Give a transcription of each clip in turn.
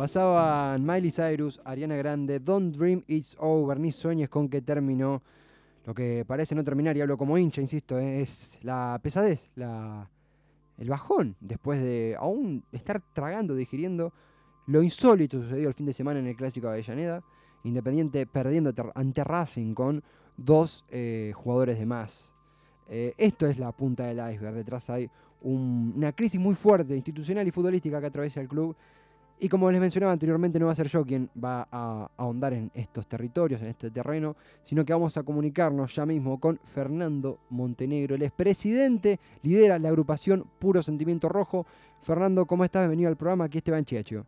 Pasaban Miley Cyrus, Ariana Grande, Don't Dream It's Over, ni sueñes con que terminó. Lo que parece no terminar, y hablo como hincha, insisto, eh, es la pesadez, la, el bajón, después de aún estar tragando, digiriendo lo insólito sucedió el fin de semana en el Clásico de Avellaneda. Independiente perdiendo ante Racing con dos eh, jugadores de más. Eh, esto es la punta del iceberg. Detrás hay una crisis muy fuerte institucional y futbolística que atraviesa el club y como les mencionaba anteriormente, no va a ser yo quien va a ahondar en estos territorios, en este terreno, sino que vamos a comunicarnos ya mismo con Fernando Montenegro. El expresidente, lidera la agrupación Puro Sentimiento Rojo. Fernando, ¿cómo estás? Bienvenido al programa. Aquí Esteban Chiacho.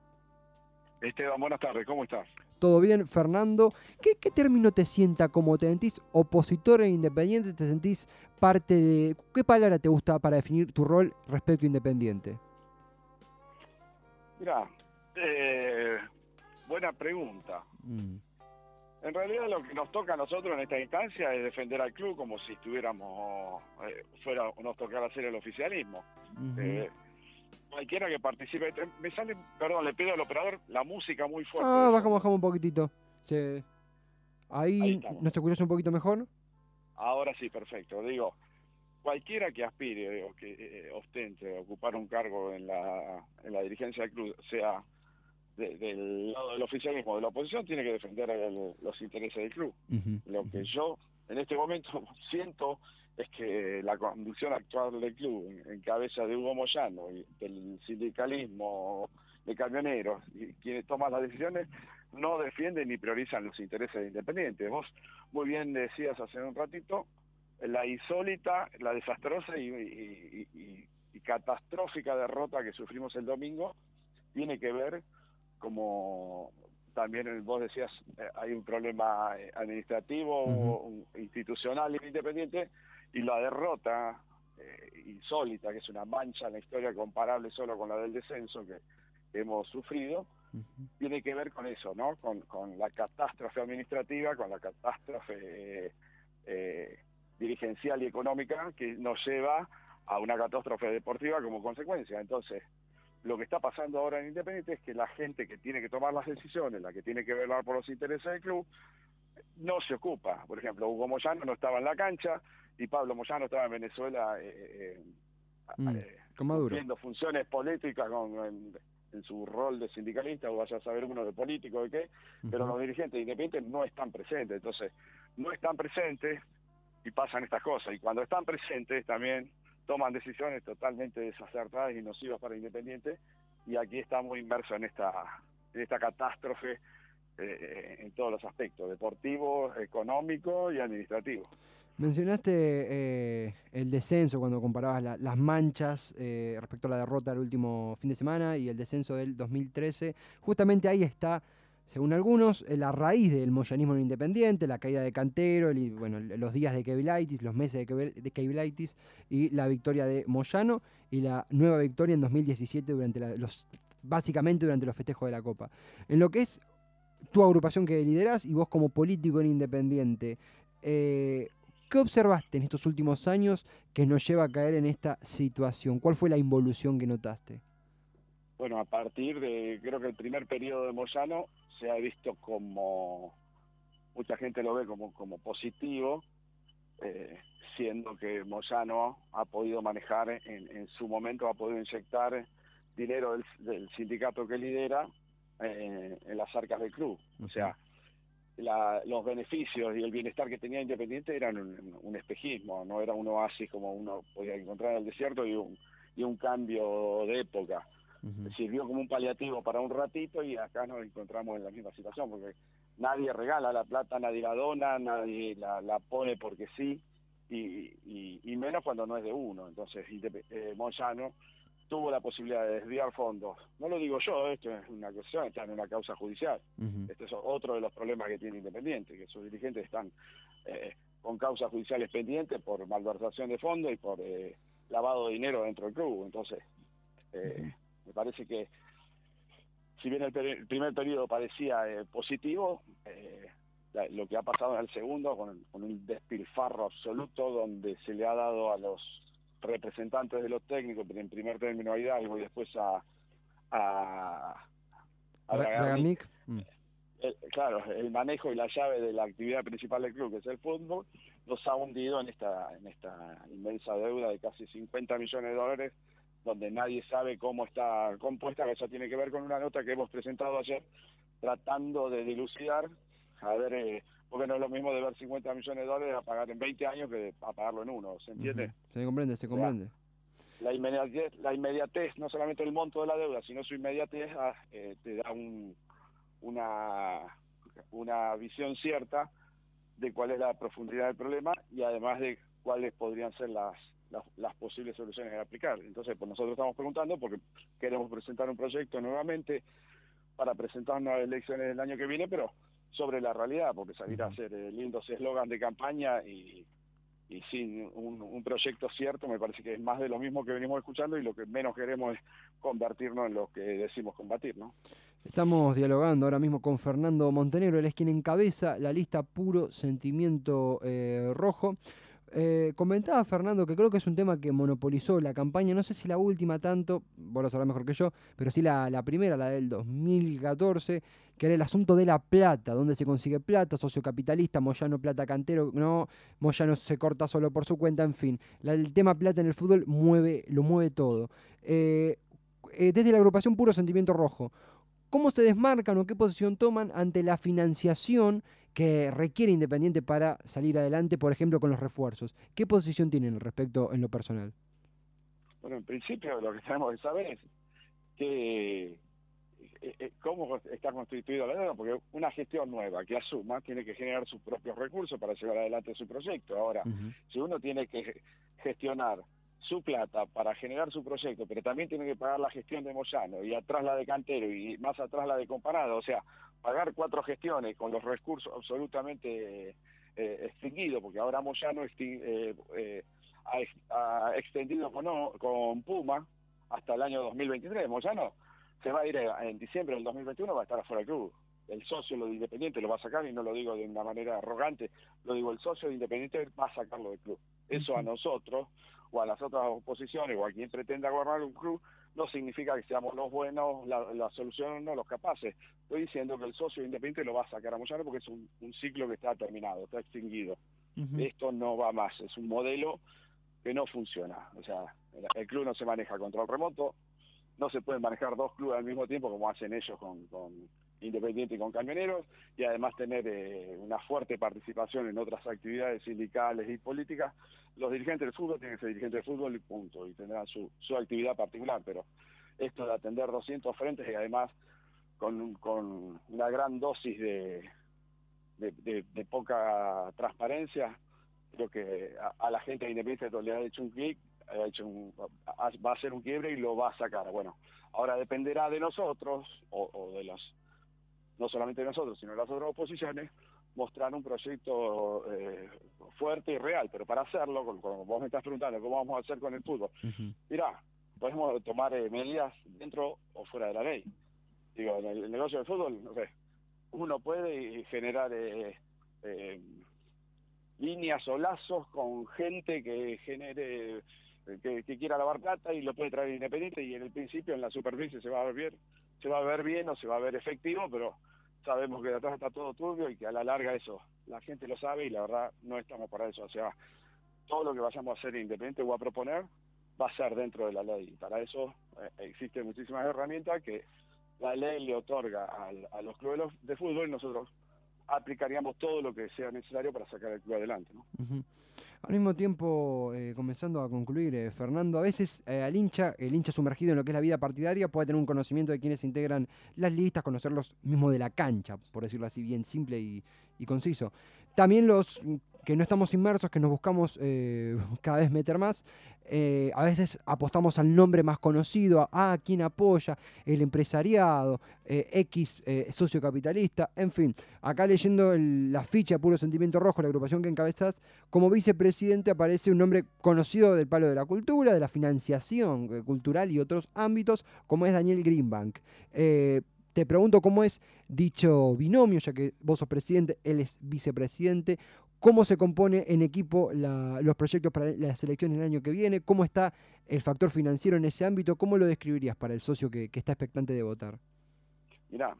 Esteban, buenas tardes. ¿Cómo estás? ¿Todo bien, Fernando? ¿Qué, ¿Qué, término te sienta como te sentís opositor e independiente? ¿Te sentís parte de... ¿Qué palabra te gusta para definir tu rol respecto a independiente? Mira, eh, buena pregunta. Mm. En realidad lo que nos toca a nosotros en esta instancia es defender al club como si estuviéramos, eh, fuera, nos tocara hacer el oficialismo. eh, cualquiera que participe, me sale, perdón, le pido al operador la música muy fuerte. Ah, bajamos, bajamos un poquitito. Se... Ahí, ¿nos escuchas un poquito mejor? Ahora sí, perfecto. Digo, cualquiera que aspire o que eh, ostente ocupar un cargo en la, en la dirigencia del club, sea del lado del oficialismo de la oposición tiene que defender los intereses del club. Lo que yo en este momento siento es que la conducción actual del club, en, cabeza de Hugo Moyano y del sindicalismo de camioneros y quienes toman las decisiones, no defienden ni priorizan los intereses de Independiente. Vos muy bien decías hace un ratito, la insólita, la desastrosa y, y catastrófica derrota que sufrimos el domingo tiene que ver como también vos decías, eh, hay un problema eh, administrativo, institucional e independiente, y la derrota eh, insólita, que es una mancha en la historia comparable solo con la del descenso que hemos sufrido, tiene que ver con eso, ¿no? Con, con la catástrofe administrativa, con la catástrofe dirigencial y económica que nos lleva a una catástrofe deportiva como consecuencia. Entonces, lo que está pasando ahora en Independiente es que la gente que tiene que tomar las decisiones, la que tiene que velar por los intereses del club, no se ocupa. Por ejemplo, Hugo Moyano no estaba en la cancha y Pablo Moyano estaba en Venezuela eh, eh, mm, eh cumpliendo funciones políticas con, en, su rol de sindicalista, o vaya a saber uno de político de qué, pero los dirigentes independientes no están presentes. Entonces, no están presentes y pasan estas cosas. Y cuando están presentes también toman decisiones totalmente desacertadas y nocivas para Independiente y aquí estamos inmersos en esta, en esta catástrofe eh, en todos los aspectos, deportivo, económico y administrativo. Mencionaste eh, el descenso cuando comparabas las manchas eh, respecto a la derrota del último fin de semana y el descenso del 2013. Justamente ahí está según algunos, la raíz del moyanismo independiente, la caída de Cantero, los días de Kevilaitis, los meses de Kevilaitis y la victoria de Moyano y la nueva victoria en 2017 durante los, básicamente durante los festejos de la Copa. En lo que es tu agrupación que lideras y vos como político en independiente, eh, ¿qué observaste en estos últimos años que nos lleva a caer en esta situación? ¿Cuál fue la involución que notaste? Bueno, a partir de, creo que el primer periodo de Moyano, se ha visto como, mucha gente lo ve como, como positivo, eh, siendo que Moyano ha podido manejar en, su momento, ha podido inyectar dinero del, sindicato que lidera eh, en las arcas del club. O sea, los beneficios y el bienestar que tenía Independiente eran un, espejismo, no era un oasis como uno podía encontrar en el desierto y un, y un cambio de época sirvió como un paliativo para un ratito y acá nos encontramos en la misma situación, porque nadie regala la plata, nadie la dona, nadie la, pone porque sí, y, y, menos cuando no es de uno. Entonces, eh, Moyano tuvo la posibilidad de desviar fondos. No lo digo yo, esto es una cuestión, está en una causa judicial. Este es otro de los problemas que tiene Independiente, que sus dirigentes están eh, con causas judiciales pendientes por malversación de fondos y por eh, lavado de dinero dentro del club. Entonces, eh, me parece que si bien el, primer periodo parecía eh, positivo, eh, lo que ha pasado en el segundo, con, un despilfarro absoluto, donde se le ha dado a los representantes de los técnicos, en primer término a Hidalgo y después a, a Bragarnik. Mm. claro, el manejo y la llave de la actividad principal del club, que es el fútbol, nos ha hundido en esta, en esta inmensa deuda de casi 50 millones de dólares, donde nadie sabe cómo está compuesta, que eso tiene que ver con una nota que hemos presentado ayer, tratando de dilucidar, a ver, eh, porque no es lo mismo de ver 50 millones de dólares a pagar en 20 años que a pagarlo en uno, ¿se entiende? Se comprende, se comprende. La, inmediatez, la inmediatez, no solamente el monto de la deuda, sino su inmediatez ah, eh, te da un, una, una visión cierta de cuál es la profundidad del problema y además de cuáles podrían ser las, las, posibles soluciones a aplicar. Entonces, pues nosotros estamos preguntando porque queremos presentar un proyecto nuevamente para presentar unas elecciones el año que viene, pero sobre la realidad, porque salir a hacer eh, lindos eslogan de campaña y, y sin un, proyecto cierto me parece que es más de lo mismo que venimos escuchando y lo que menos queremos es convertirnos en lo que decimos combatir, ¿no? Estamos dialogando ahora mismo con Fernando Montenegro, él es quien encabeza la lista Puro Sentimiento eh, Rojo. Eh, comentaba Fernando que creo que es un tema que monopolizó la campaña, no sé si la última tanto, vos lo sabrás mejor que yo, pero sí la, primera, la del 2014, que era el asunto de la plata, dónde se consigue plata, sociocapitalista, Moyano plata cantero, no, Moyano se corta solo por su cuenta, en fin. el tema plata en el fútbol mueve, lo mueve todo. Eh, eh, desde la agrupación Puro Sentimiento Rojo, ¿cómo se desmarcan o qué posición toman ante la financiación que requiere Independiente para salir adelante, por ejemplo, con los refuerzos. ¿Qué posición tienen respecto en lo personal? Bueno, en principio lo que tenemos que saber es que eh, eh, cómo está constituida la deuda, porque una gestión nueva que asuma tiene que generar sus propios recursos para llevar adelante su proyecto. Ahora, si uno tiene que gestionar su plata para generar su proyecto, pero también tiene que pagar la gestión de Moyano y atrás la de Cantero y más atrás la de Comparado, o sea, pagar cuatro gestiones con los recursos absolutamente eh, extinguidos, porque ahora Moyano eh, eh, ha, extendido con, con Puma hasta el año 2023. Moyano se va a ir en diciembre del 2021, va a estar afuera del club. El socio lo de Independiente lo va a sacar y no lo digo de una manera arrogante, lo digo el socio de Independiente va a sacarlo del club. Eso a nosotros o a las otras oposiciones o a quien pretenda gobernar un club, no significa que seamos los buenos, la, la solución no los capaces. Estoy diciendo que el socio independiente lo va a sacar a Moyano porque es un, ciclo que está terminado, está extinguido. Esto no va más, es un modelo que no funciona. O sea, el, club no se maneja control remoto, no se pueden manejar dos clubes al mismo tiempo como hacen ellos con, con Independiente con Camioneros, y además tener eh, una fuerte participación en otras actividades sindicales y políticas, los dirigentes del fútbol tienen que ser dirigentes de fútbol y punto, y tendrán su, su actividad particular, pero esto de atender 200 frentes y además con, con una gran dosis de, de, poca transparencia, creo que a, la gente de Independiente le ha hecho un clic, ha hecho un, va a hacer un quiebre y lo va a sacar. Bueno, ahora dependerá de nosotros o, o de los no solamente nosotros, sino las otras oposiciones, mostrar un proyecto eh, fuerte y real, pero para hacerlo, como vos me estás preguntando, ¿cómo vamos a hacer con el fútbol? Mira, podemos tomar eh, medidas dentro o fuera de la ley. Digo, en el, negocio del fútbol, no sé, uno puede generar eh, líneas o lazos con gente que genere que, que, quiera lavar plata y lo puede traer independiente y en el principio en la superficie se va a ver bien se va a ver bien o se va a ver efectivo, pero sabemos que de atrás está todo turbio y que a la larga eso la gente lo sabe y la verdad no estamos para eso. O sea, todo lo que vayamos a hacer independiente o a proponer va a ser dentro de la ley. Y para eso eh, existen muchísimas herramientas que la ley le otorga a los clubes de fútbol y nosotros aplicaríamos todo lo que sea necesario para sacar el club adelante. ¿no? Al mismo tiempo, eh, comenzando a concluir, eh, Fernando, a veces eh, al hincha, el hincha sumergido en lo que es la vida partidaria, puede tener un conocimiento de quienes integran las listas, conocerlos mismo de la cancha, por decirlo así, bien simple y, y conciso. También los que no estamos inmersos, que nos buscamos eh, cada vez meter más. Eh, a veces apostamos al nombre más conocido, a, quién apoya, el empresariado, eh, X socio capitalista, en fin. Acá leyendo la ficha Puro Sentimiento Rojo, la agrupación que encabezas, como vicepresidente aparece un nombre conocido del palo de la cultura, de la financiación cultural y otros ámbitos, como es Daniel Greenbank. Te pregunto cómo es dicho binomio, ya que vos sos presidente, él es vicepresidente, cómo se compone en equipo los proyectos para las elecciones el año que viene, cómo está el factor financiero en ese ámbito, cómo lo describirías para el socio que, está expectante de votar. Mirá,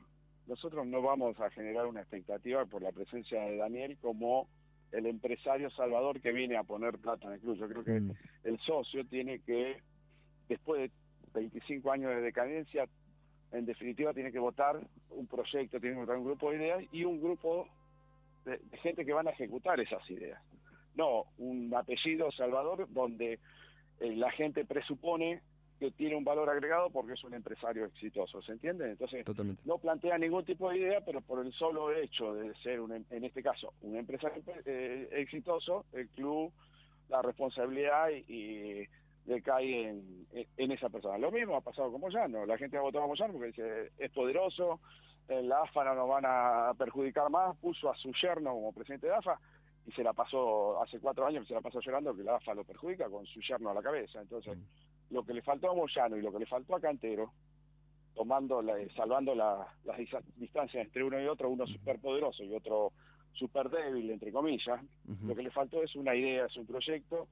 nosotros no vamos a generar una expectativa por la presencia de Daniel como el empresario Salvador que viene a poner plata en el club. Yo creo que mm. el socio tiene que, después de 25 años de decadencia, en definitiva tiene que votar un proyecto, tiene que votar un grupo de ideas y un grupo de, gente que van a ejecutar esas ideas. No, un apellido Salvador donde eh, la gente presupone que tiene un valor agregado porque es un empresario exitoso, ¿se entiende? Entonces, no plantea ningún tipo de idea, pero por el solo hecho de ser, un, en este caso, un empresario eh, exitoso, el club, la responsabilidad y, cae en, en, esa persona. Lo mismo ha pasado con Moyano, la gente ha votado a Moyano porque dice, es poderoso, en la AFA no nos van a perjudicar más, puso a su yerno como presidente de AFA, y se la pasó hace cuatro años se la pasó llorando que la AFA lo perjudica con su yerno a la cabeza. Entonces mm. lo que le faltó a Moyano y lo que le faltó a Cantero, tomando la, salvando las distancias entre uno y otro, uno súper poderoso y otro súper débil, entre comillas, lo que le faltó es una idea, es un proyecto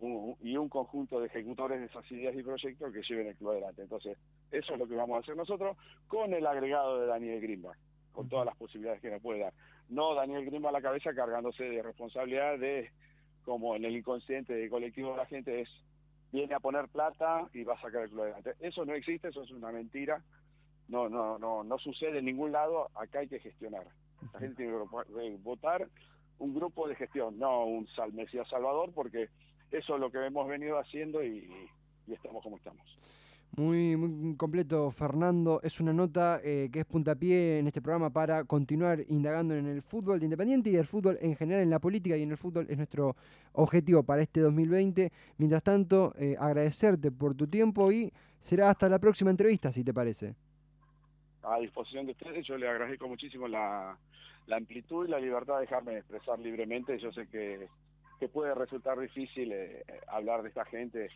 y un conjunto de ejecutores de esas ideas y proyectos que lleven el club adelante. Entonces, eso es lo que vamos a hacer nosotros con el agregado de Daniel Grimba, con todas las posibilidades que nos puede dar. No Daniel Grimba a la cabeza cargándose de responsabilidad de, como en el inconsciente del colectivo de la gente, es viene a poner plata y va a sacar el club adelante. Eso no existe, eso es una mentira. No, no, no, no sucede en ningún lado. Acá hay que gestionar. La gente tiene que votar un grupo de gestión, no un Mesías Salvador, porque eso es lo que hemos venido haciendo y estamos como estamos. Muy, muy completo, Fernando. Es una nota eh, que es puntapié en este programa para continuar indagando en el fútbol de Independiente y el fútbol en general, en la política y en el fútbol es nuestro objetivo para este 2020. Mientras tanto, eh, agradecerte por tu tiempo y será hasta la próxima entrevista, si te parece. A disposición de ustedes, yo le agradezco muchísimo la, amplitud y la libertad de dejarme expresar libremente. Yo sé que, que puede resultar difícil eh, hablar de esta gente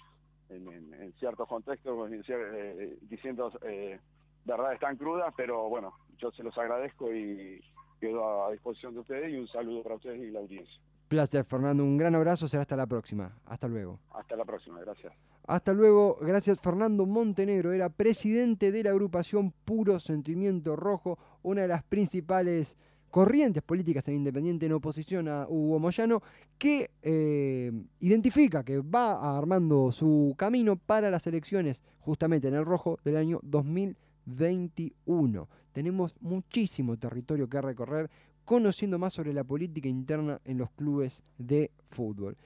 en, ciertos contextos eh, diciendo eh, verdades tan crudas, pero bueno, yo se los agradezco y quedo a disposición de ustedes y un saludo para ustedes y la audiencia. Placer, Fernando. Un gran abrazo. Será hasta la próxima. Hasta luego. Hasta la próxima. Gracias. Hasta luego. Gracias, Fernando Montenegro. Era presidente de la agrupación Puro Sentimiento Rojo, una de las principales corrientes políticas en Independiente en oposición a Hugo Moyano, que eh, identifica que va armando su camino para las elecciones justamente en el rojo del año 2021. Tenemos muchísimo territorio que recorrer conociendo más sobre la política interna en los clubes de fútbol.